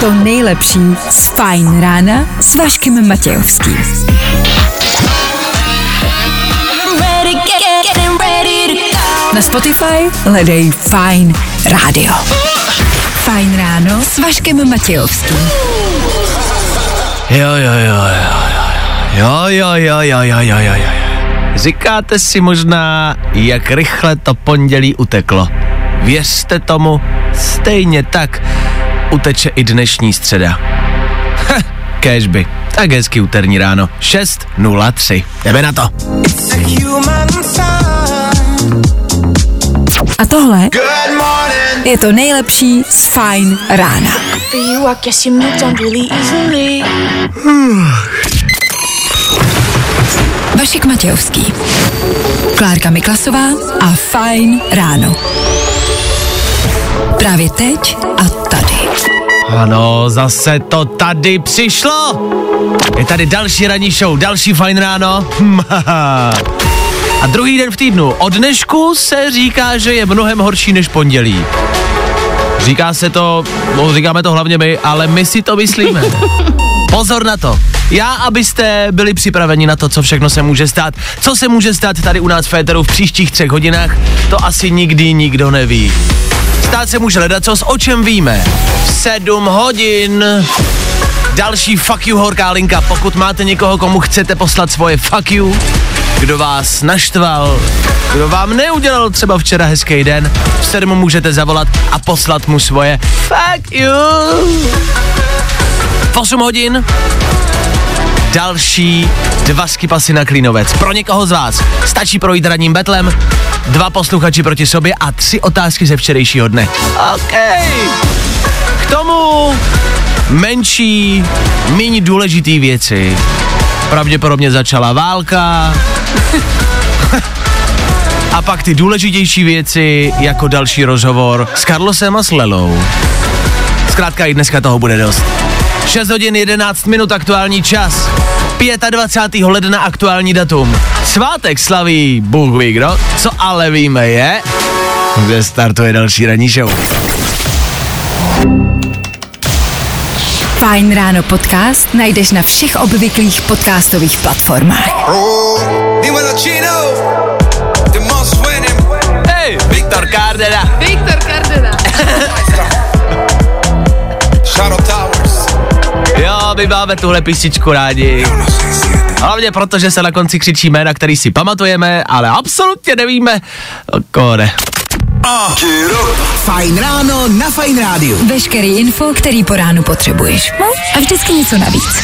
to nejlepší z Fajn rána s Vaškem Matějovským. Na Spotify hledej Fajn rádio. Fajn ráno s Vaškem Matějovským. Jo, jo, jo, jo, jo, jo, jo, jo, jo, jo, jo, jo. Říkáte si možná, jak rychle to pondělí uteklo. Věřte tomu, stejně tak uteče i dnešní středa. Heh, Kéžby. Tak hezky úterní ráno. 6.03. Jdeme na to. A tohle je to nejlepší z Fajn rána. Vašek Matějovský. Klárka Miklasová a Fajn ráno. Právě teď a tady. Ano, zase to tady přišlo. Je tady další ranní show, další fajn ráno. A druhý den v týdnu. Od dnešku se říká, že je mnohem horší než pondělí. Říká se to, no, říkáme to hlavně my, ale my si to myslíme. Pozor na to. Já, abyste byli připraveni na to, co všechno se může stát. Co se může stát tady u nás v Féteru v příštích třech hodinách, to asi nikdy nikdo neví. Stát se může hledat, co o čem víme. V sedm hodin. Další fuck you horká linka, pokud máte někoho, komu chcete poslat svoje fuck you, kdo vás naštval, kdo vám neudělal třeba včera hezký den, v sedm můžete zavolat a poslat mu svoje fuck you. V 8 hodin další dva skipasy na Klínovec. Pro někoho z vás stačí projít ranním betlem, dva posluchači proti sobě a tři otázky ze včerejšího dne. OK. K tomu menší, méně důležitý věci. Pravděpodobně začala válka. A pak ty důležitější věci, jako další rozhovor s Carlosem a s Lelou. Zkrátka i dneska toho bude dost. 6 hodin 11 minut aktuální čas. 25. ledna aktuální datum. Svátek slaví Bůh ví kdo, co ale víme je, že startuje další ranní show. Fajn ráno podcast najdeš na všech obvyklých podcastových platformách. Dímelo chino, the most winning. Hej, Viktor Cardena. Viktor Cardena. My máme tuhle písničku rádi. Hlavně proto, že se na konci křičí jména, který si pamatujeme, ale absolutně nevíme, o koho jde. Fajn ráno na Fajn rádiu. Veškerý info, který po ránu potřebuješ. No a vždycky něco navíc.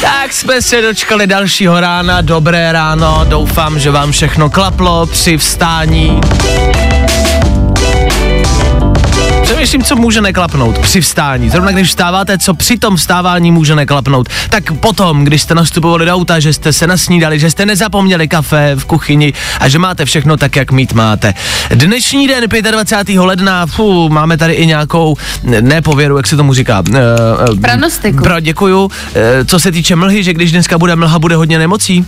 Tak jsme se dočkali dalšího rána, dobré ráno, doufám, že vám všechno klaplo při vstání. Přemýšlím, co může neklapnout při vstání. Zrovna když vstáváte, co při tom vstávání může neklapnout. Tak potom, když jste nastupovali do auta, že jste se nasnídali, že jste nezapomněli kafe v kuchyni a že máte všechno tak, jak mít máte. Dnešní den, 25. ledna, fů, máme tady i nějakou, ne pověru, jak se tomu říká. Uh, uh, Pranostiku. Pro, děkuju. Eh, Co se týče mlhy, že když dneska bude mlha, bude hodně nemocí?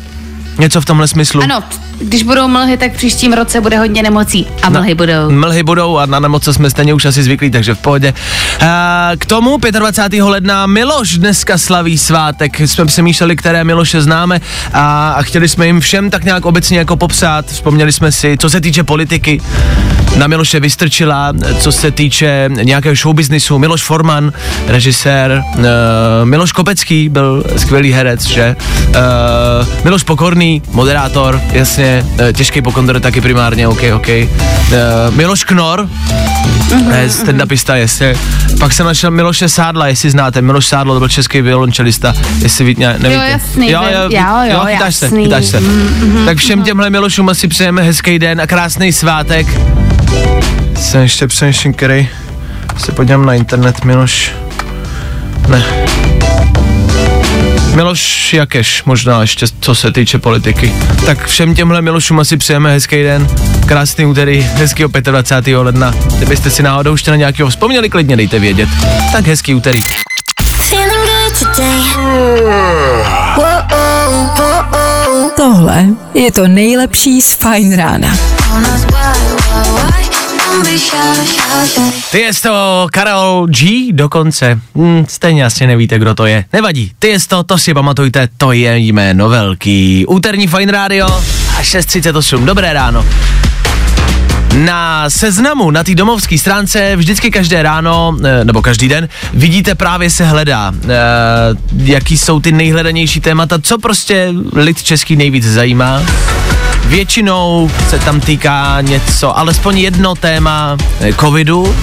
Něco v tomhle smyslu? Ano, když budou mlhy, tak v příštím roce bude hodně nemocí. A mlhy budou. Mlhy budou a na nemoce jsme stejně už asi zvyklí, takže v pohodě. A, k tomu 25. ledna Miloš dneska slaví svátek. Jsme přemýšleli, které Miloše známe a, a chtěli jsme jim všem tak nějak obecně jako popsat. Vzpomněli jsme si, co se týče politiky, na Miloše Vystrčila, co se týče nějakého showbiznisu, Miloš Forman, režisér, uh, Miloš Kopecký byl skvělý herec, že? Uh, Miloš Pokorný, moderátor, jasně, uh, těžký pokondor taky primárně, OK, OK. Uh, Miloš Knor, mm-hmm. stand-upista, jestli. Pak jsem našel Miloše Sádla, jestli znáte. Miloš Sádlo, to byl český violončelista, jestli ví, ne, nevíte. Jo, jasný, jo, vím. jo, Jo, jo, chytáš se, jasný. chytáš se. Mm, tak všem těmhle Milošům asi přejeme hezký den a krásný svátek. Se ještě přemýšlím, který se podívám na internet, Miloš. Ne. Miloš Jakeš, možná ještě co se týče politiky. Tak všem těmhle Milošům asi přejeme hezký den, krásný úterý, hezkýho 25. ledna. Kdybyste si náhodou ještě na nějakého vzpomněli, klidně dejte vědět. Tak hezký úterý. Oh, oh. Tohle je to nejlepší z Fine rána. Ty je to Karol G dokonce. Hm, stejně asi nevíte, kdo to je. Nevadí, ty je to, to si pamatujte, to je jméno velký. Úterní Fine Radio a 6.38. Dobré ráno. Na seznamu, na té domovské stránce vždycky každé ráno, eh, nebo každý den, vidíte právě se hledá, eh, jaký jsou ty nejhledanější témata, co prostě lid český nejvíc zajímá. Většinou se tam týká něco, alespoň jedno téma eh, covidu,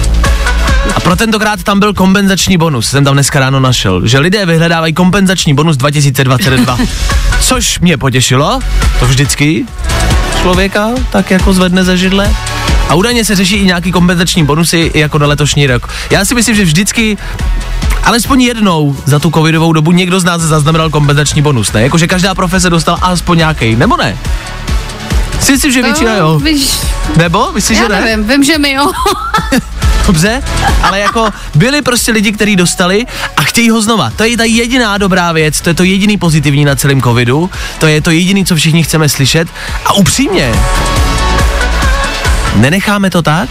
a pro tentokrát tam byl kompenzační bonus, jsem tam dneska ráno našel, že lidé vyhledávají kompenzační bonus 2022, což mě potěšilo, to vždycky člověka tak jako zvedne ze židle. A údajně se řeší i nějaký kompenzační bonusy i jako na letošní rok. Já si myslím, že vždycky alespoň jednou za tu covidovou dobu někdo z nás zaznamenal kompenzační bonus, ne? Jakože každá profese dostala alespoň nějaký, nebo ne? Si myslím, že většina jo. Víš, Nebo? Myslíš, já že ne? nevím, vím, že mi jo. Dobře, ale jako byli prostě lidi, kteří dostali a chtějí ho znova. To je ta jediná dobrá věc, to je to jediný pozitivní na celém covidu, to je to jediný, co všichni chceme slyšet. A upřímně, nenecháme to tak?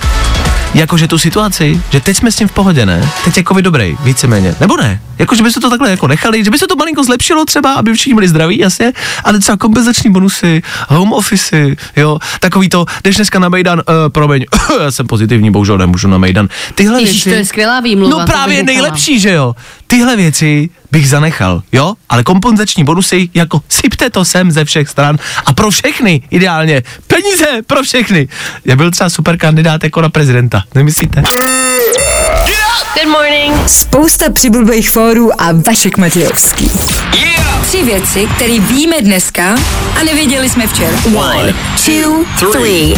Jakože tu situaci, že teď jsme s tím v pohodě, ne? Teď je covid dobrý, víceméně. Nebo ne? Jako, že by se to takhle jako nechali, že by se to malinko zlepšilo třeba, aby všichni byli zdraví, jasně, ale třeba kompenzační bonusy, home office, jo, takový to, jdeš dneska na Mejdan, uh, promiň, já jsem pozitivní, bohužel nemůžu na Mejdan. Tyhle Ježíš, věci, to je skvělá výmluva. No právě nejlepší, že jo. Tyhle věci bych zanechal, jo? Ale kompenzační bonusy, jako sypte to sem ze všech stran a pro všechny, ideálně. Peníze pro všechny. Já byl třeba super kandidát jako na prezidenta, nemyslíte? Good morning. Spousta přibulbých fórů a Vašek Matějovský. Tři věci, které víme dneska a nevěděli jsme včera. One, two, three.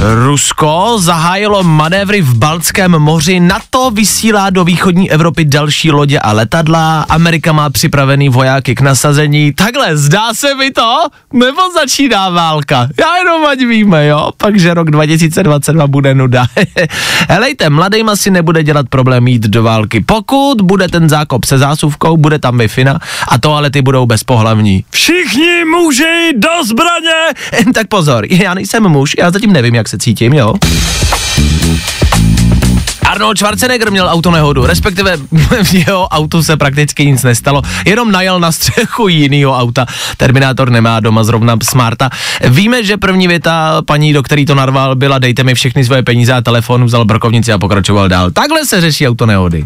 Rusko zahájilo manévry v Baltském moři, NATO vysílá do východní Evropy další lodě a letadla, Amerika má připravený vojáky k nasazení. Takhle, zdá se mi to? Nebo začíná válka? Já jenom ať víme, jo? Pak, že rok 2022 bude nuda. Helejte, mladým asi nebude dělat problém jít do války. Pokud bude ten zákop se zásuvkou, bude tam wi a toalety budou bezpohlavní. Všichni muži do zbraně! tak pozor, já nejsem muž, já zatím nevím, jak se cítím, jo? Arnold Schwarzenegger měl autonehodu, respektive v jeho autu se prakticky nic nestalo, jenom najel na střechu jiného auta. Terminátor nemá doma zrovna smarta. Víme, že první věta paní, do který to narval, byla dejte mi všechny svoje peníze a telefon, vzal brokovnici a pokračoval dál. Takhle se řeší autonehody.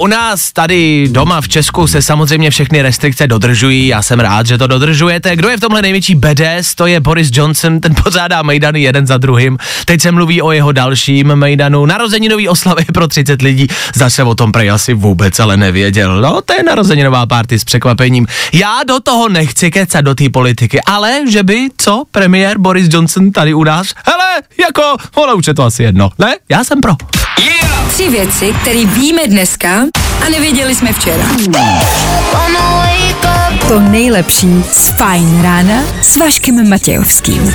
U nás tady doma v Česku se samozřejmě všechny restrikce dodržují, já jsem rád, že to dodržujete. Kdo je v tomhle největší BDS, to je Boris Johnson, ten pořádá mejdany jeden za druhým. Teď se mluví o jeho dalším mejdanu, narozeninový oslavy pro 30 lidí, zase o tom prej asi vůbec ale nevěděl. No, to je narozeninová party s překvapením. Já do toho nechci kecat do té politiky, ale že by, co, premiér Boris Johnson tady u nás? Hele, jako, ono už je to asi jedno, ne? Já jsem pro. Tři věci, které víme dneska a nevěděli jsme včera. To nejlepší z Fajn rána s Vaškem Matějovským.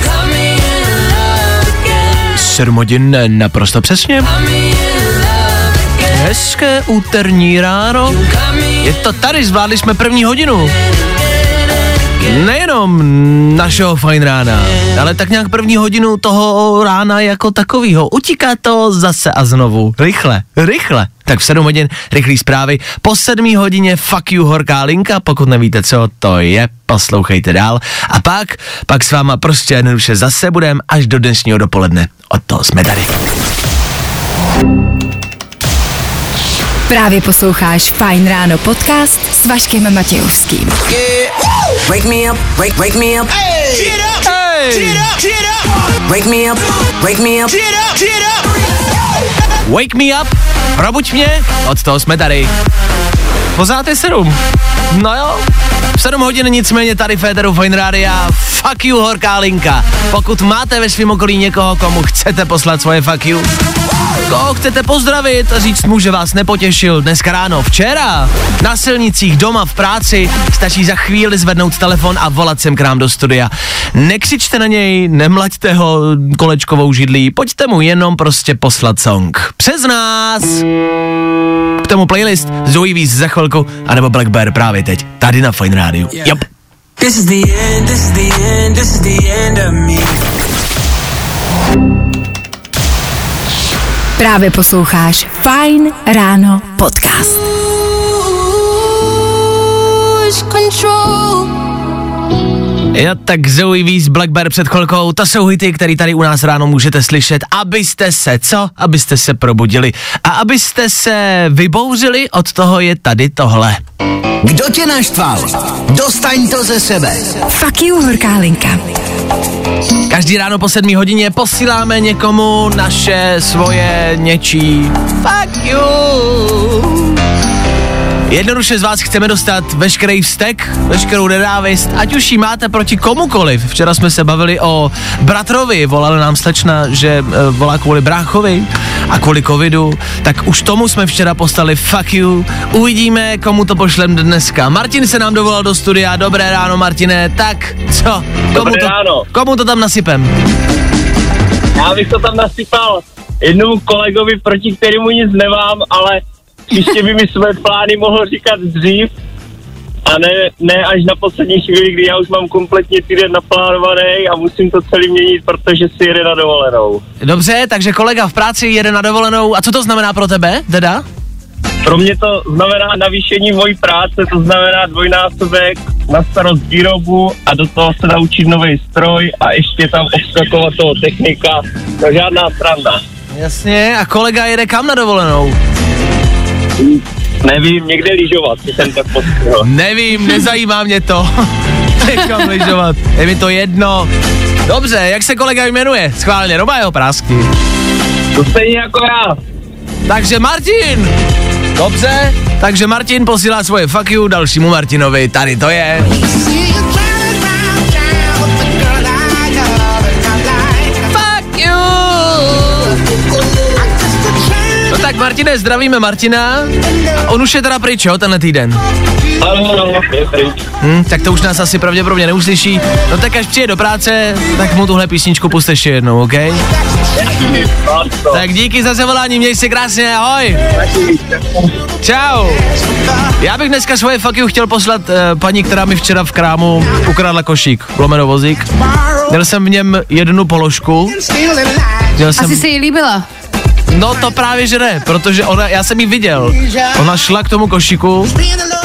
7 hodin naprosto přesně. Hezké úterní ráno. Je to tady, zvládli jsme první hodinu. Nejenom našeho fajn rána, ale tak nějak první hodinu toho rána jako takovýho. Utíká to zase a znovu. Rychle, rychle. Tak v 7 hodin rychlý zprávy. Po 7 hodině fuck you horká linka, pokud nevíte, co to je, poslouchejte dál. A pak, pak s váma prostě jednoduše zase budem až do dnešního dopoledne. Od toho jsme tady. Právě posloucháš Fajn ráno podcast s Vaškem Matějovským. Wake me up, wake, wake me up, Hey! wake me up, wake me up. Wake me up, probuď mě, od toho jsme tady. Je 7. No jo, v 7 hodin nicméně tady Féteru Fine Rádia. Fuck you, horká linka. Pokud máte ve svém okolí někoho, komu chcete poslat svoje fuck you, koho chcete pozdravit a říct mu, že vás nepotěšil dneska ráno, včera, na silnicích, doma, v práci, stačí za chvíli zvednout telefon a volat sem k nám do studia. Nekřičte na něj, nemlaďte ho kolečkovou židlí, pojďte mu jenom prostě poslat song. Přes nás! K tomu playlist Zoe Víz za chvilku, anebo Black Bear právě teď, tady na Fine Radio. Yep. This is the end, this is the end, this is the end of me. Právě posloucháš Fine Ráno podcast. Jo, tak Zoe Víz, Black Bear před chvilkou, to jsou hity, které tady u nás ráno můžete slyšet, abyste se, co? Abyste se probudili. A abyste se vybouřili, od toho je tady tohle. Kdo tě naštval? Dostaň to ze sebe. Fuck you, horká linka. Každý ráno po sedmí hodině posíláme někomu naše svoje něčí. Fuck you. Jednoduše z vás chceme dostat veškerý vztek, veškerou nenávist, ať už ji máte proti komukoliv. Včera jsme se bavili o bratrovi, volala nám slečna, že e, volá kvůli bráchovi a kvůli covidu, tak už tomu jsme včera postali fuck you. Uvidíme, komu to pošlem dneska. Martin se nám dovolal do studia, dobré ráno Martine, tak co? Komu Dobré to, ráno. komu to tam nasypem? Já bych to tam nasypal jednomu kolegovi, proti kterému nic nemám, ale ještě by mi své plány mohl říkat dřív a ne, ne až na poslední chvíli, kdy já už mám kompletně týden naplánovaný a musím to celý měnit, protože si jede na dovolenou. Dobře, takže kolega v práci jede na dovolenou. A co to znamená pro tebe, teda? Pro mě to znamená navýšení mojí práce, to znamená dvojnásobek na starost výrobu a do toho se naučit nový stroj a ještě tam obskakovat toho technika. To žádná sranda. Jasně, a kolega jede kam na dovolenou? Nevím, někde lyžovat, jsem tak postihl. Nevím, nezajímá mě to. Nechám lyžovat, je mi to jedno. Dobře, jak se kolega jmenuje? Schválně, Roba jeho prásky. To stejně jako já. Takže Martin! Dobře, takže Martin posílá svoje fuck you dalšímu Martinovi. Tady to je. Tak Martine, zdravíme Martina. On už je teda pryč, jo, tenhle týden. Ano, ano, je pryč. Hm, tak to už nás asi pravděpodobně neuslyší. No tak až přijde do práce, tak mu tuhle písničku puste ještě jednou, OK? Tak díky za zavolání, měj se krásně, ahoj. Čau. Já bych dneska svoje fuck you chtěl poslat uh, paní, která mi včera v krámu ukradla košík, lomeno vozík. Měl jsem v něm jednu položku. Měl jsem, Asi se jí líbila. No to právě, že ne, protože ona, já jsem ji viděl. Ona šla k tomu košíku,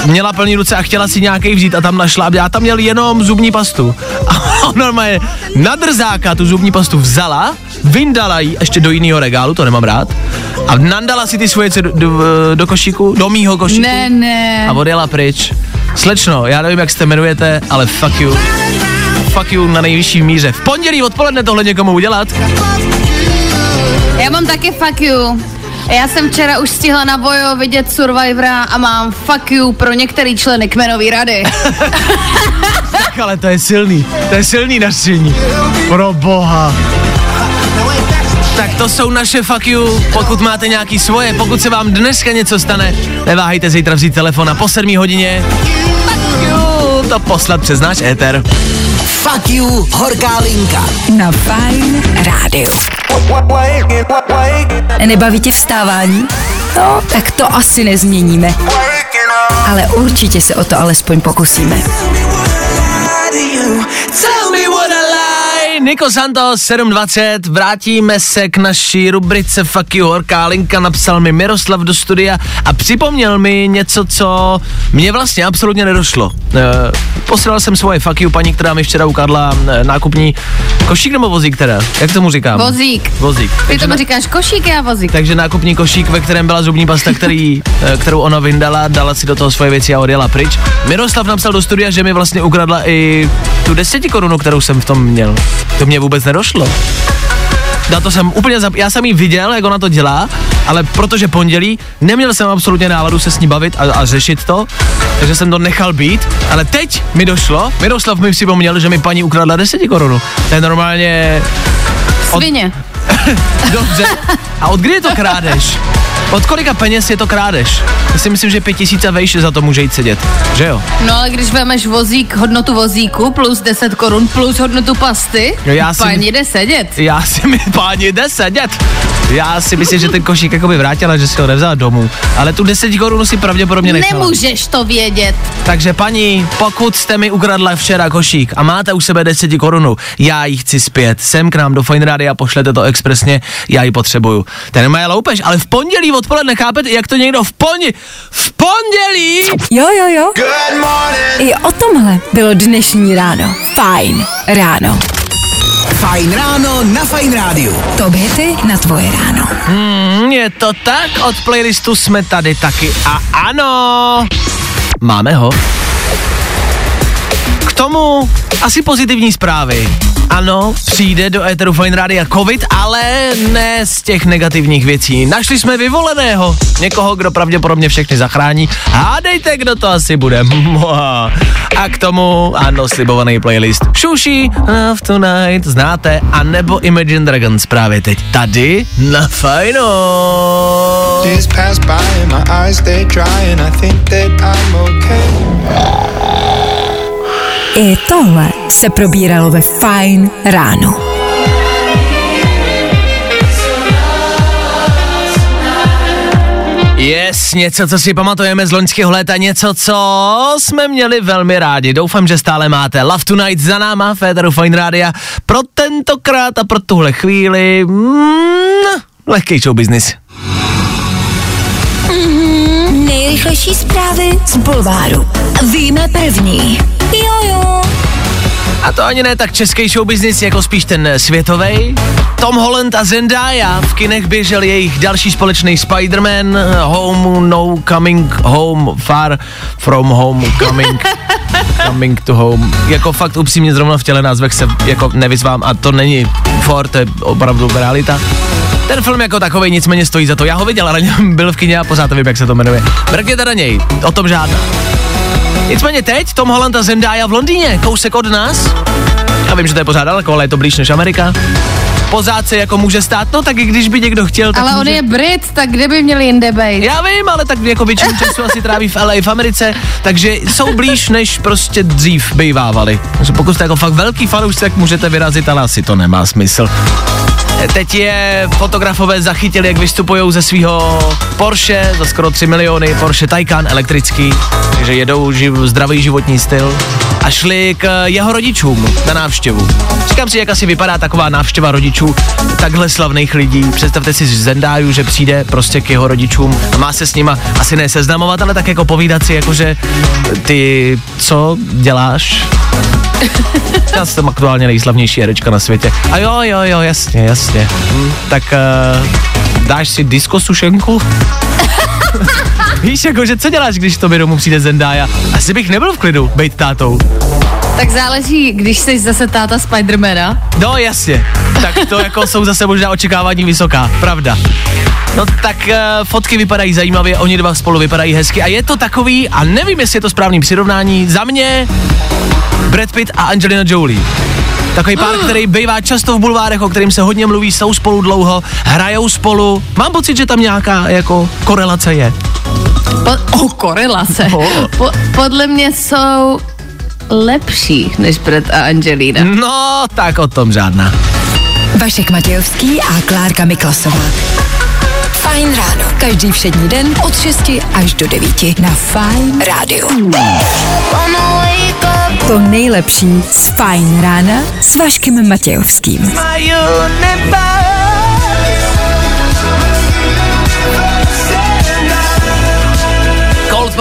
měla plný ruce a chtěla si nějaký vzít a tam našla, já tam měl jenom zubní pastu. A ona normálně na drzáka tu zubní pastu vzala, vyndala ji ještě do jiného regálu, to nemám rád, a nandala si ty svoje do, do, do košíku, do mýho košíku Ne, ne. a odjela pryč. Slečno, já nevím, jak se jmenujete, ale fuck you. Fuck you na nejvyšší míře. V pondělí odpoledne tohle někomu udělat? Já mám taky fuck you. Já jsem včera už stihla na bojo vidět Survivora a mám fuck you pro některý členy kmenové rady. Tak ale to je silný, to je silný nařčení. Pro boha. Tak to jsou naše fuck you, pokud máte nějaký svoje, pokud se vám dneska něco stane, neváhejte zítra vzít telefon a po 7 hodině fuck you, to poslat přes náš éter. Fuck you, horká linka. Na Fine Rádiu. Nebaví tě vstávání? No, tak to asi nezměníme. Ale určitě se o to alespoň pokusíme. Niko Santos, 7.20, vrátíme se k naší rubrice Fuck you, horká linka, napsal mi Miroslav do studia a připomněl mi něco, co mě vlastně absolutně nedošlo. E, posílal jsem svoje fuck you paní, která mi včera ukradla e, nákupní košík nebo vozík teda, jak tomu říkám? Vozík. Vozík. Ty tomu na- říkáš košík, já vozík. takže nákupní košík, ve kterém byla zubní pasta, který, eh, kterou ona vyndala, dala si do toho svoje věci a odjela pryč. Miroslav napsal do studia, že mi vlastně ukradla i tu deseti korunu, kterou jsem v tom měl. To mě vůbec nedošlo. Na to jsem úplně zap... Já jsem jí viděl, jak ona to dělá, ale protože pondělí neměl jsem absolutně náladu se s ní bavit a, a řešit to, takže jsem to nechal být, ale teď mi došlo, Miroslav mi připomněl, že mi paní ukradla deseti korunu. To je normálně Svině. Dobře. A od kdy je to krádež? Od kolika peněz je to krádež? Já si myslím, že pět tisíc a vejš za to může jít sedět. Že jo? No ale když vemeš vozík, hodnotu vozíku plus 10 korun plus hodnotu pasty, Jo, já si- paní jde sedět. Já si mi, páni, jde sedět. Já si myslím, že ten košík jako by vrátila, že si ho nevzala domů. Ale tu 10 korun si pravděpodobně nechala. Nemůžeš to vědět. Takže paní, pokud jste mi ukradla včera košík a máte u sebe 10 korunu, já ji chci zpět. Sem k nám do Fine Radio a pošlete to expresně, já ji potřebuju. Ten moje loupež, ale v pondělí odpoledne, chápete, jak to někdo v pondělí, v pondělí Jo, jo, jo. Good morning. I o tomhle bylo dnešní ráno. Fajn ráno. Fajn ráno na Fajn rádiu. Top hity na tvoje ráno. Hmm, je to tak, od playlistu jsme tady taky a ano, máme ho. K tomu asi pozitivní zprávy. Ano, přijde do éteru Fine Rádia COVID, ale ne z těch negativních věcí. Našli jsme vyvoleného, někoho, kdo pravděpodobně všechny zachrání. Hádejte, kdo to asi bude. A k tomu, ano, slibovaný playlist. Šuší, Love Tonight, znáte, a nebo Imagine Dragons právě teď tady na Fajno. Okay. I tohle se probíralo ve Fajn ráno. Yes, něco, co si pamatujeme z loňského léta, něco, co jsme měli velmi rádi. Doufám, že stále máte Love Tonight za náma, Féteru Fine Rádia. Pro tentokrát a pro tuhle chvíli, mm, lehký show business. Nejrychlejší zprávy z Bulváru. Víme první. Jo, jo. A to ani ne tak český show business, jako spíš ten světový. Tom Holland a Zendaya v kinech běžel jejich další společný Spider-Man, Home No Coming Home, Far From Home Coming Coming to Home. Jako fakt upřímně zrovna v těle názvech se jako nevyzvám a to není for, to je opravdu realita. Ten film jako takový nicméně stojí za to. Já ho viděl, ale byl v kině a pořád nevím, jak se to jmenuje. Mrkněte na něj, o tom žádná. Nicméně teď Tom Holland a Zendaya v Londýně, kousek od nás. Já vím, že to je pořád daleko, ale je to blíž než Amerika. Pořád se jako může stát, no tak i když by někdo chtěl, tak Ale on může. je Brit, tak kde by měli jinde být? Já vím, ale tak jako většinu času asi tráví v LA v Americe, takže jsou blíž, než prostě dřív bývávali. Takže pokud jste jako fakt velký fanoušci, tak můžete vyrazit, ale asi to nemá smysl. Teď je fotografové zachytili, jak vystupují ze svého Porsche za skoro 3 miliony, Porsche Taycan elektrický, takže jedou živ, zdravý životní styl a šli k jeho rodičům na návštěvu. Říkám si, jak asi vypadá taková návštěva rodičů takhle slavných lidí. Představte si Zendáju, že přijde prostě k jeho rodičům a má se s nima asi ne seznamovat, ale tak jako povídat si, jakože ty co děláš? Já jsem aktuálně nejslavnější herečka na světě. A jo, jo, jo, jasně, jasně. Hm, tak uh, dáš si diskosušenku? Víš, jakože co děláš, když to domů přijde Zendaya? Asi bych nebyl v klidu, bejt tátou. Tak záleží, když jsi zase táta Spidermana. No jasně, tak to jako jsou zase možná očekávání vysoká, pravda. No tak uh, fotky vypadají zajímavě, oni dva spolu vypadají hezky a je to takový, a nevím, jestli je to správný přirovnání, za mě Brad Pitt a Angelina Jolie. Takový pár, který bývá často v bulvárech, o kterým se hodně mluví, jsou spolu dlouho, hrajou spolu. Mám pocit, že tam nějaká jako korelace je. Po, oh, korelace. Oh. Po, podle mě jsou lepší než Brad a Angelina. No, tak o tom žádná. Vašek Matějovský a Klárka Miklasová. Fajn ráno. Každý všední den od 6 až do 9 na Fajn rádiu. To nejlepší z Fajn rána s Vaškem Matějovským.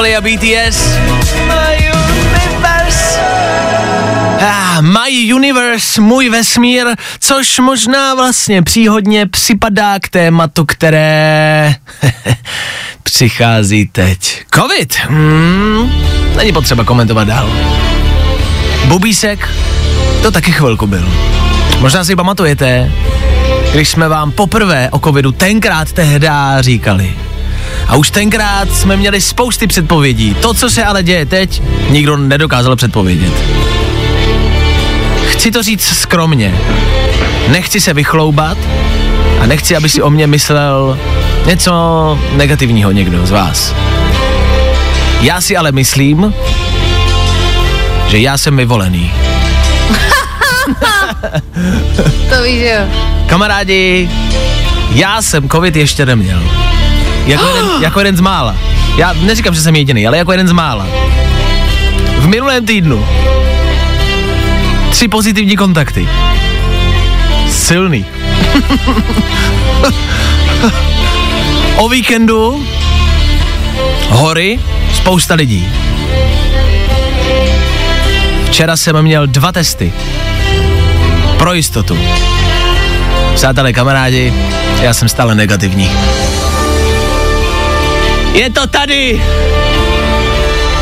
Coldplay a BTS. My universe. Ah, my universe, můj vesmír, což možná vlastně příhodně připadá k tématu, které přichází teď. Covid. Hmm, není potřeba komentovat dál. Bubísek, to taky chvilku byl. Možná si pamatujete, když jsme vám poprvé o covidu tenkrát tehdy říkali. A už tenkrát jsme měli spousty předpovědí. To, co se ale děje teď, nikdo nedokázal předpovědět. Chci to říct skromně. Nechci se vychloubat, A nechci, aby si o mě myslel něco negativního někdo z vás. Já si ale myslím, že já jsem vyvolený. To víš, jo. Kamarádi, já jsem covid ještě neměl. Jako jeden, jako jeden z mála. Já neříkám, že jsem jediný, ale jako jeden z mála. V minulém týdnu tři pozitivní kontakty. Silný. o víkendu hory, spousta lidí. Včera jsem měl dva testy. Pro jistotu. Přátelé, kamarádi, já jsem stále negativní. Je to tady!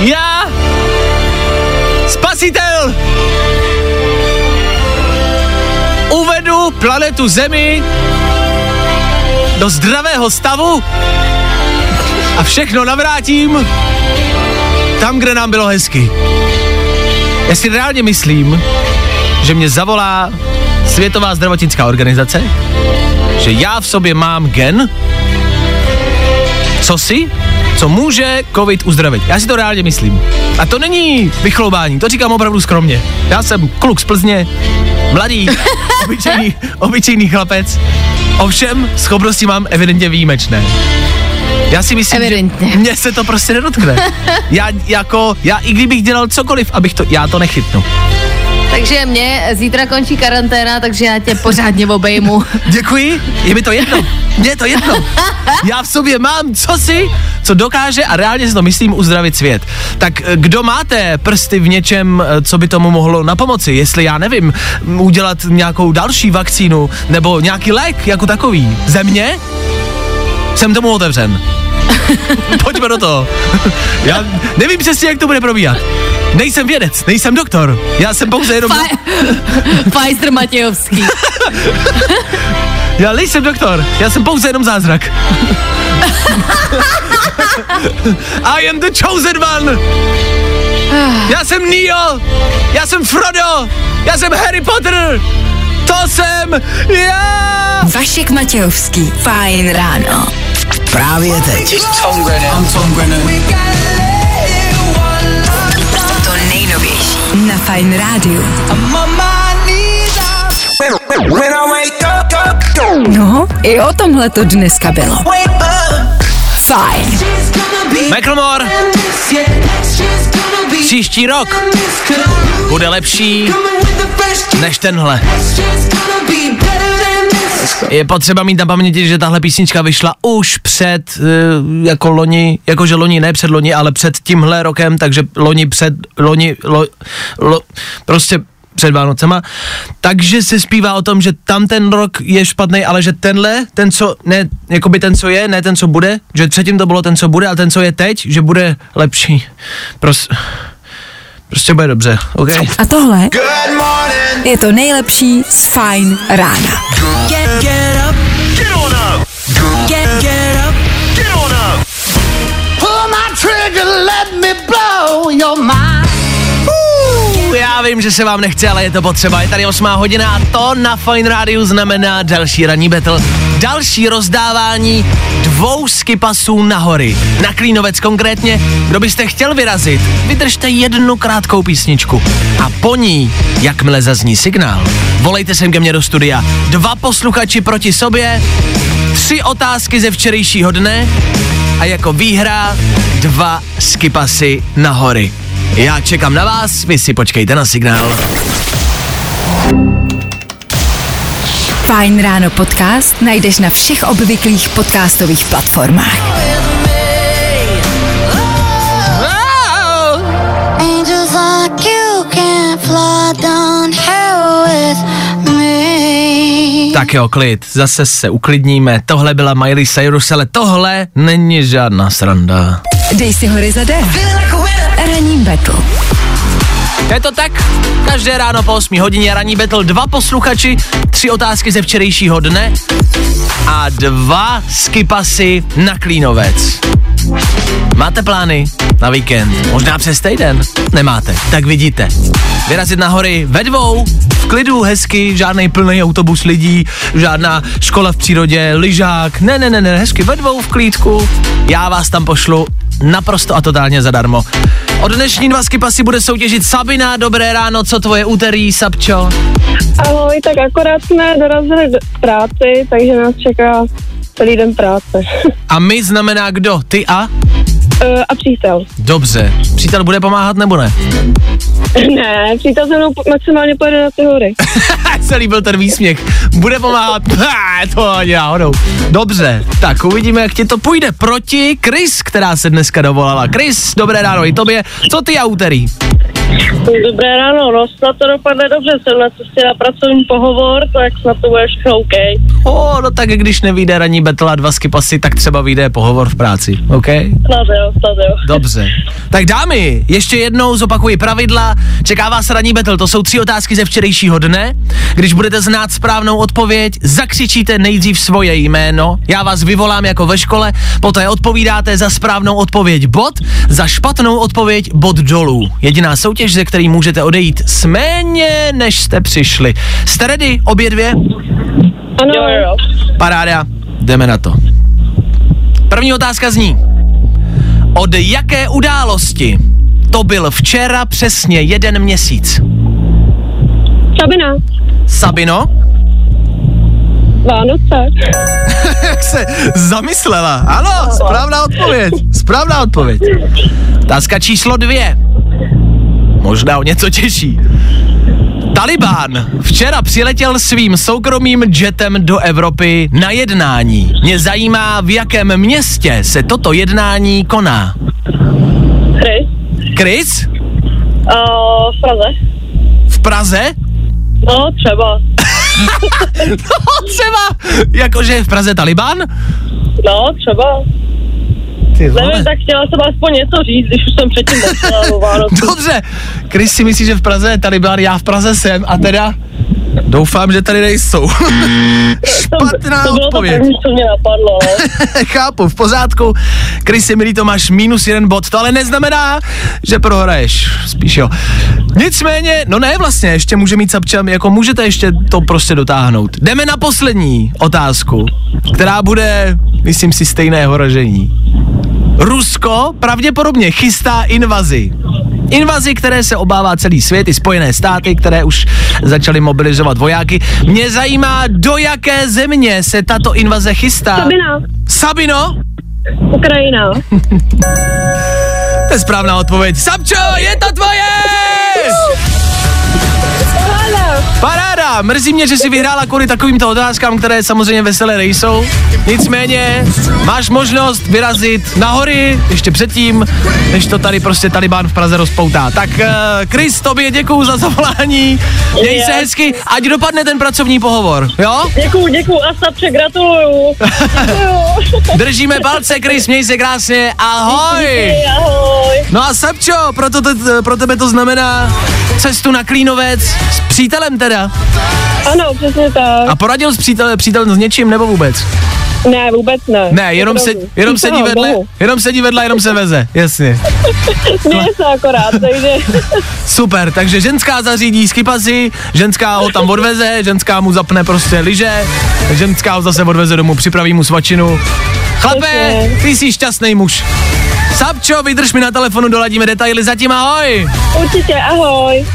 Já! Spasitel! Uvedu planetu Zemi do zdravého stavu a všechno navrátím tam, kde nám bylo hezky. Já si reálně myslím, že mě zavolá Světová zdravotnická organizace, že já v sobě mám gen, co si, co může covid uzdravit. Já si to reálně myslím. A to není vychloubání, to říkám opravdu skromně. Já jsem kluk z Plzně, mladý, obyčejný, obyčejný chlapec, ovšem schopnosti mám evidentně výjimečné. Já si myslím, Evidentně. že mě se to prostě nedotkne. Já jako, já i kdybych dělal cokoliv, abych to, já to nechytnu. Takže mě zítra končí karanténa, takže já tě pořádně obejmu. Děkuji, je mi to jedno. Mně je to jedno. Já v sobě mám cosi, co dokáže a reálně si to myslím uzdravit svět. Tak eh, kdo máte prsty v něčem, eh, co by tomu mohlo na pomoci? Jestli já nevím, udělat nějakou další vakcínu nebo nějaký lék jako takový. Země? Jsem tomu otevřen. Pojďme do toho. Já nevím přesně, jak to bude probíhat. Nejsem vědec, nejsem doktor. Já jsem pouze jenom... Pfizer Matějovský. Já nejsem doktor, já jsem pouze jenom zázrak. I am the chosen one. Já jsem Neo, já jsem Frodo, já jsem Harry Potter. To jsem já. Vašek Matějovský. Fajn ráno. Právě teď. To Fajn rádiu. No, i o tomhle to dneska bylo. Fajn. Macklemore, příští rok bude lepší než tenhle. Je potřeba mít na paměti, že tahle písnička vyšla už před, eh, jako loni, jakože loni, ne před loni, ale před tímhle rokem, takže loni před, loni, lo, lo, prostě před Vánocema. Takže se zpívá o tom, že tam ten rok je špatný, ale že tenhle, ten co, ne, jakoby ten co je, ne ten co bude, že předtím to bylo ten co bude, ale ten co je teď, že bude lepší. Pros, prostě bude dobře, OK? A tohle je to nejlepší z Fajn rána. Get, get up. Get on up. Get, get up. Get on up. Pull my trigger, let me blow your mind. Já vím, že se vám nechce, ale je to potřeba. Je tady 8 hodina a to na Fine Radio znamená další ranní battle. Další rozdávání dvou skipasů na hory. Na Klínovec konkrétně. Kdo byste chtěl vyrazit, vydržte jednu krátkou písničku. A po ní, jakmile zazní signál, volejte sem ke mně do studia. Dva posluchači proti sobě, tři otázky ze včerejšího dne a jako výhra dva skipasy na hory. Já čekám na vás, vy si počkejte na signál. Fajn ráno podcast najdeš na všech obvyklých podcastových platformách. Tak jo, klid, zase se uklidníme. Tohle byla Miley Cyrus, ale tohle není žádná sranda. Dej si hory za dech. Ranní battle. Je to tak? Každé ráno po 8 hodině ranní battle dva posluchači, tři otázky ze včerejšího dne a dva skipasy na Klínovec. Máte plány na víkend? Možná přes týden? Nemáte, tak vidíte. Vyrazit na hory ve dvou v klidu, hezky, žádný plný autobus lidí, žádná škola v přírodě, lyžák, ne, ne, ne, ne, hezky ve dvou v klídku, já vás tam pošlu naprosto a totálně zadarmo. Od dnešní dva skipasy bude soutěžit Sabina, dobré ráno, co tvoje úterý, Sabčo? Ahoj, tak akorát jsme dorazili do práci, takže nás čeká celý den práce. A my znamená kdo? Ty a? Eh, a přítel. Dobře. Přítel bude pomáhat nebo ne? Ne, přítel se mnou maximálně pojede na ty hory. se líbil ten výsměch. Bude pomáhat. Ha, to ani náhodou. Dobře, tak uvidíme, jak ti to půjde proti Chris, která se dneska dovolala. Chris, dobré ráno i tobě. Co ty a úterý? Dobré ráno, no snad to dopadne dobře, jsem na cestě na pracovní pohovor, tak snad to bude všechno OK. O, no tak když nevíde ranní betla dva skipasy, tak třeba vyjde pohovor v práci, OK? Snad jo, snad jo. Dobře. Tak dámy, ještě jednou zopakuji pravidla. Čeká vás ranní battle, to jsou tři otázky ze včerejšího dne. Když budete znát správnou odpověď, zakřičíte nejdřív svoje jméno, já vás vyvolám jako ve škole, poté odpovídáte za správnou odpověď bod, za špatnou odpověď bod dolů. Jediná soutěž, ze který můžete odejít s méně, než jste přišli. Jste ready, obě dvě? Ano, jo, jo. Paráda, jdeme na to. První otázka zní. Od jaké události to byl včera přesně jeden měsíc? Sabina, Sabino? Vánoce. Jak se zamyslela? Ano, správná odpověď. Správná odpověď. Otázka číslo dvě. Možná o něco těžší. Talibán včera přiletěl svým soukromým jetem do Evropy na jednání. Mě zajímá, v jakém městě se toto jednání koná. Chris, Chris? uh, v Praze. V Praze? No, třeba. No třeba, jakože je v Praze Taliban? No, třeba. Ty Nevím, tak chtěla jsem aspoň něco říct, když už jsem předtím Vánoci. Dobře, Chris si myslí, že v Praze je Taliban, já v Praze jsem a teda doufám, že tady nejsou. Špatná to bylo odpověď. to první, co mě napadlo. no. Chápu, v pořádku. Krysy, milý, to máš minus jeden bod, to ale neznamená, že prohraješ, spíš jo. Nicméně, no ne vlastně, ještě může mít Sapčam, jako můžete ještě to prostě dotáhnout. Jdeme na poslední otázku, která bude, myslím si, stejného ražení. Rusko pravděpodobně chystá invazi. Invazi, které se obává celý svět, i Spojené státy, které už začaly mobilizovat vojáky. Mě zajímá, do jaké země se tato invaze chystá. Sabina, Sabino? Ukrajina. To je správná odpověď. Sabčo, je to tvoje! Paráda! Mrzí mě, že si vyhrála kvůli takovýmto otázkám, které samozřejmě veselé nejsou. Nicméně, máš možnost vyrazit na hory ještě předtím, než to tady prostě Taliban v Praze rozpoutá. Tak, uh, Chris, tobě děkuju za zavolání. Měj se hezky, ať dopadne ten pracovní pohovor, jo? Děkuju, děkuju a Sapče, gratuluju. Držíme palce, Chris, měj se krásně, ahoj! No a Sapčo, pro, to, pro tebe to znamená cestu na Klínovec s přítelem teda. Ano, přesně tak. A poradil s přítelem, přítelem s něčím nebo vůbec? Ne, vůbec ne. Ne, jenom, se, jenom sedí Díky vedle, Bohu. jenom sedí vedle, jenom se veze, jasně. Směje se akorát, takže Super, takže ženská zařídí skipazy, ženská ho tam odveze, ženská mu zapne prostě lyže, ženská ho zase odveze domů, připraví mu svačinu. Chlape, ty jsi šťastný muž. Sapčo, vydrž mi na telefonu, doladíme detaily, zatím ahoj. určitě ahoj.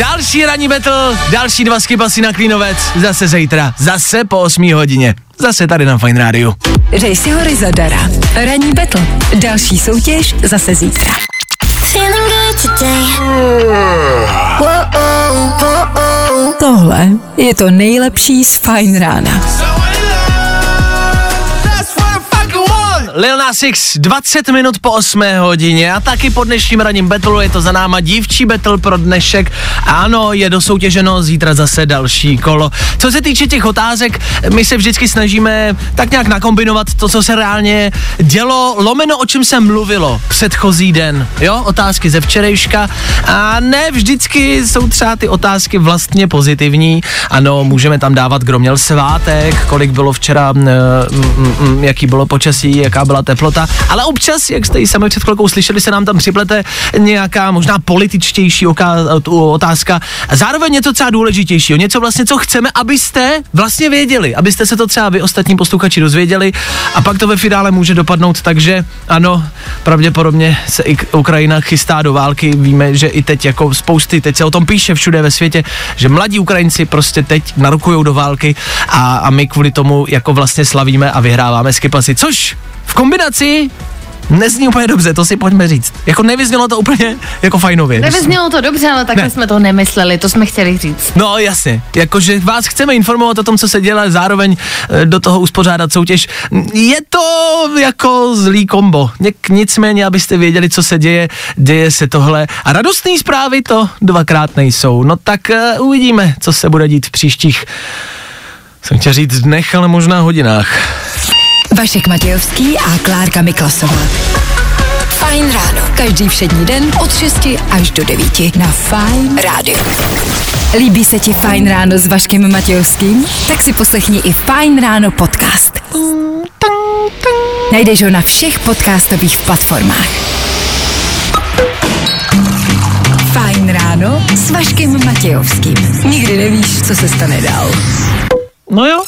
Další ranní battle, další dva skipasy na Klínovec, zase zítra, zase po 8 hodině, zase tady na Fine Radio. Řej si hory zadara. Ranní battle. Další soutěž zase zítra. Tohle je to nejlepší z Fine rána. Lil Nas X, 20 minut po 8 hodině a taky po dnešním ranním battle je to za náma dívčí battle pro dnešek. Ano, je dosoutěženo, zítra zase další kolo. Co se týče těch otázek, my se vždycky snažíme tak nějak nakombinovat to, co se reálně dělo, lomeno o čem se mluvilo předchozí den. Jo, otázky ze včerejška a ne vždycky jsou třeba ty otázky vlastně pozitivní. Ano, můžeme tam dávat, kdo měl svátek, kolik bylo včera, jaký bylo počasí, jaká byla teplota, ale občas, jak jste ji sami před chvilkou slyšeli, se nám tam připlete nějaká možná političtější otázka. Zároveň něco třeba důležitějšího, něco vlastně, co chceme, abyste vlastně věděli, abyste se to třeba vy ostatní posluchači dozvěděli a pak to ve finále může dopadnout tak, že ano, pravděpodobně se i Ukrajina chystá do války. Víme, že i teď jako spousty, teď se o tom píše všude ve světě, že mladí Ukrajinci prostě teď narukují do války a, a my kvůli tomu jako vlastně slavíme a vyhráváme skipasy, což v kombinaci nezní úplně dobře, to si pojďme říct. Jako nevyznělo to úplně jako fajnově. Nevyznělo to dobře, ale takhle Ne. jsme to nemysleli, to jsme chtěli říct. No jasně, jakože vás chceme informovat o tom, co se dělá, zároveň eh, do toho uspořádat soutěž. Je to jako zlý kombo. Něk, nicméně, abyste věděli, co se děje, děje se tohle. A radostné zprávy to dvakrát nejsou. No tak uh, uvidíme, co se bude dít v příštích, jsem chtěl říct dnech, ale možná hodinách. Vašek Matějovský a Klárka Miklasová. Fajn ráno. Každý všední den od 6 až do 9 na Fajn rádiu. Líbí se ti Fajn ráno s Vaškem Matějovským? Tak si poslechni i Fajn ráno podcast. Najdeš ho na všech podcastových platformách. Fajn ráno s Vaškem Matějovským. Nikdy nevíš, co se stane dál. No jo.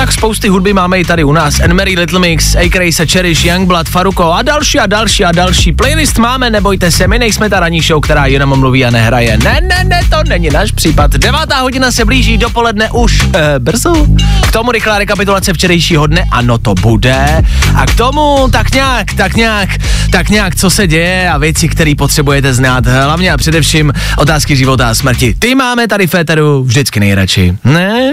Tak spousty hudby máme i tady u nás. Anne-Marie Little Mix, A. Cherish, Youngblood, Faruko a další a další a další. Playlist máme, nebojte se, my nejsme ta ranní show, která jenom mluví a nehraje. Ne, ne, ne, to není náš případ. Devátá hodina se blíží dopoledne už eh, brzo. K tomu rychlá rekapitulace včerejšího dne, ano to bude. A k tomu tak nějak, tak nějak, tak nějak, co se děje a věci, které potřebujete znát. Hlavně a především otázky života a smrti. Ty máme tady Féteru vždycky nejradši. Ne?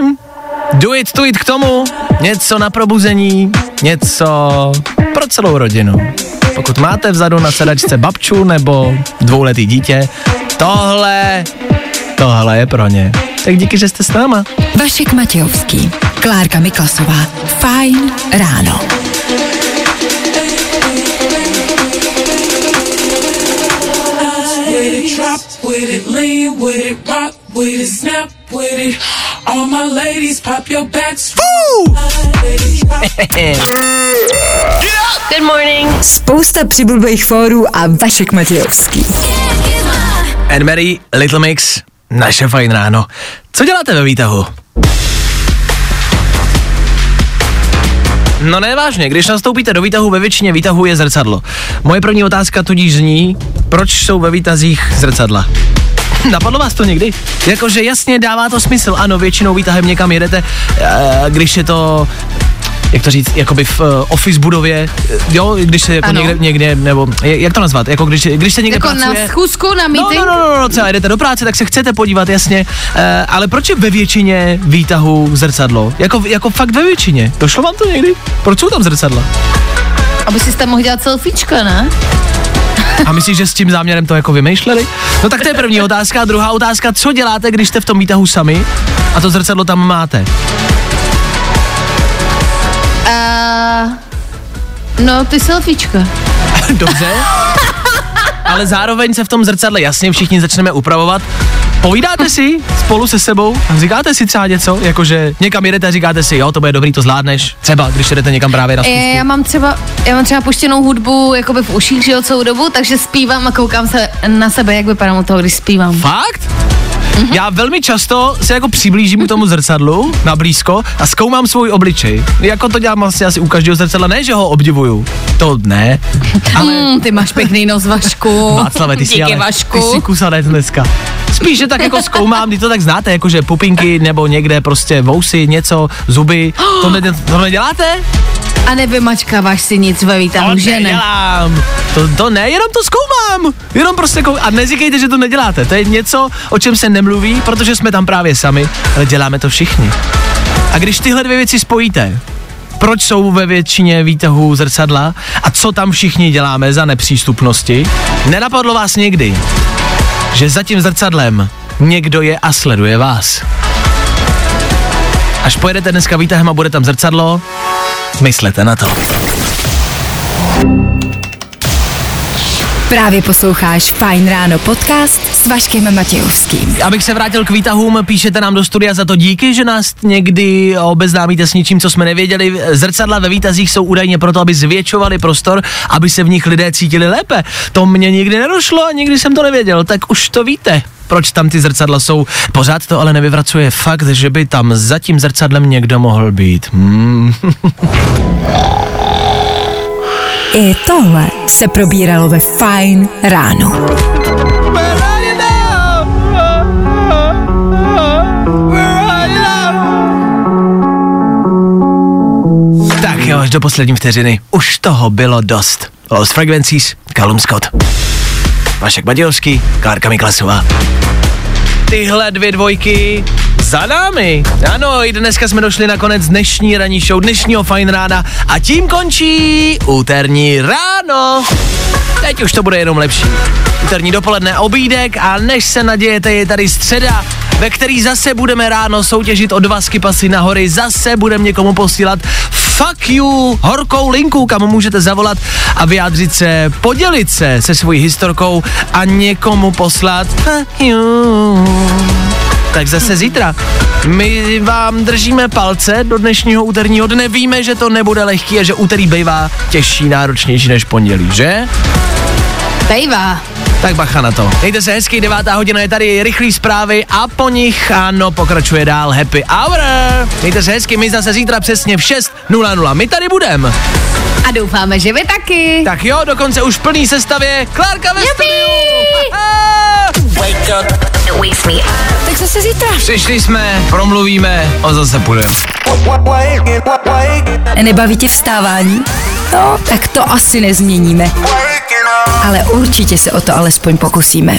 Do it, to it k tomu, něco na probuzení, něco pro celou rodinu. Pokud máte vzadu na sedačce babču nebo dvouletý dítě, tohle, tohle je pro ně. Tak díky, že jste s náma. Vašek Matějovský, Klárka Miklasová. Fajn ráno. with it, drop with it, lean with it, rock with it, snap with it. All my ladies, pop your backs. Good morning. Spousta přibulbých fórů a Vašek Matějovský. Anne-Marie, Little Mix, naše fajn ráno. Co děláte ve výtahu? No ne, vážně, když nastoupíte do výtahu, ve většině výtahu je zrcadlo. Moje první otázka tudíž zní, proč jsou ve výtazích zrcadla? Napadlo vás to někdy? Jakože jasně dává to smysl, ano, většinou výtahem někam jedete, eh, když je to jak to říct, jakoby v uh, office budově, eh, jo, když se jako Ano. někde, někde, nebo jak to nazvat, jako když, když se někde Jako pracuje. na schůzku, na No, meeting? no, no, no, no, třeba jdete do práce, tak se chcete podívat, jasně, uh, ale proč je ve většině výtahu zrcadlo? Jako, jako fakt ve většině. Došlo vám to někdy? Proč jsou tam zrcadla? Aby si tam mohl dělat selfiečka, ne? A myslíš, že s tím záměrem to jako vymýšleli? No tak to je první otázka. A druhá otázka, co děláte, když jste v tom výtahu sami a to zrcadlo tam máte? Uh, no, ty selfiečka. Dobře. Ale zároveň se v tom zrcadle jasně všichni začneme upravovat. Povídáte si spolu se sebou a říkáte si třeba něco, jakože někam jedete a říkáte si, jo, to bude dobrý, to zvládneš. Třeba, když jdete někam právě na E, schůzku. já mám třeba, já mám třeba puštěnou hudbu jakoby v uších, že jo, celou dobu, takže zpívám a koukám se na sebe, jak vypadám u toho, když zpívám. Fakt? Já velmi často se jako přiblížím k tomu zrcadlu na blízko a zkoumám svůj obličej. Jako to dělám vlastně asi u každého zrcadla, ne, že ho obdivuju. To ne. Ale Mm, ty máš pěkný nos, Vašku. Václave, ty jsi, Díky, ale, Vašku. ty jsi kusanec dneska. Spíš, že tak jako zkoumám, ty to tak znáte, jakože pupinky nebo někde prostě vousy, něco, zuby. To, ne, to neděláte? A nevymačkáváš si nic ve výtahu, To že ne? nedělám. To, to ne, jenom to zkoumám. Jenom prostě kou... A neříkejte, že to neděláte. To je něco, o čem se nemluví, protože jsme tam právě sami, ale děláme to všichni. A když tyhle dvě věci spojíte, proč jsou ve většině výtahů zrcadla a co tam všichni děláme za nepřístupnosti, nenapadlo vás někdy, že za tím zrcadlem někdo je a sleduje vás. Až pojedete dneska výtahem a bude tam zrcadlo, myslete na to. Právě posloucháš Fajn ráno podcast s Vaškem Matějovským. Abych se vrátil k výtahům, píšete nám do studia za to díky, že nás někdy obeznámíte s něčím, co jsme nevěděli. Zrcadla ve výtazích jsou údajně proto, aby zvětšovali prostor, aby se v nich lidé cítili lépe. To mě nikdy nedošlo a nikdy jsem to nevěděl, tak už to víte proč tam ty zrcadla jsou. Pořád to ale nevyvracuje fakt, že by tam za tím zrcadlem někdo mohl být. Hmm. I tohle se probíralo ve Fajn ráno. Tak jo, až do poslední vteřiny. Už toho bylo dost. Lost Frequencies, Callum Scott. Vašek Madějovský, Klárka Miklasová. Tyhle dvě dvojky za námi. Ano, i dneska jsme došli na konec dnešní ranní show, dnešního fajn rána a tím končí úterní ráno. Teď už to bude jenom lepší. Úterní dopoledne obídek a než se nadějete, je tady středa, ve který zase budeme ráno soutěžit o dva skipasy na hory, zase budeme někomu posílat fuck you, horkou linku, kam můžete zavolat a vyjádřit se, podělit se se svojí historkou a někomu poslat fuck you. Tak zase zítra. My vám držíme palce do dnešního úterního dne. Víme, že to nebude lehký a že úterý bývá těžší, náročnější než pondělí, že? Bejvá. Tak bacha na to. Mějte se hezky, devátá hodina je tady rychlý zprávy a po nich, ano, pokračuje dál Happy Hour. Mějte se hezky, my zase zítra přesně v 6.00. My tady budeme. A doufáme, že vy taky. Tak jo, dokonce už v plný sestavě Klárka ve studiu. Tak zase zítra. Přišli jsme, promluvíme a zase půjdeme. Nebaví tě vstávání? No, tak to asi nezměníme. Ale určitě se o to alespoň pokusíme.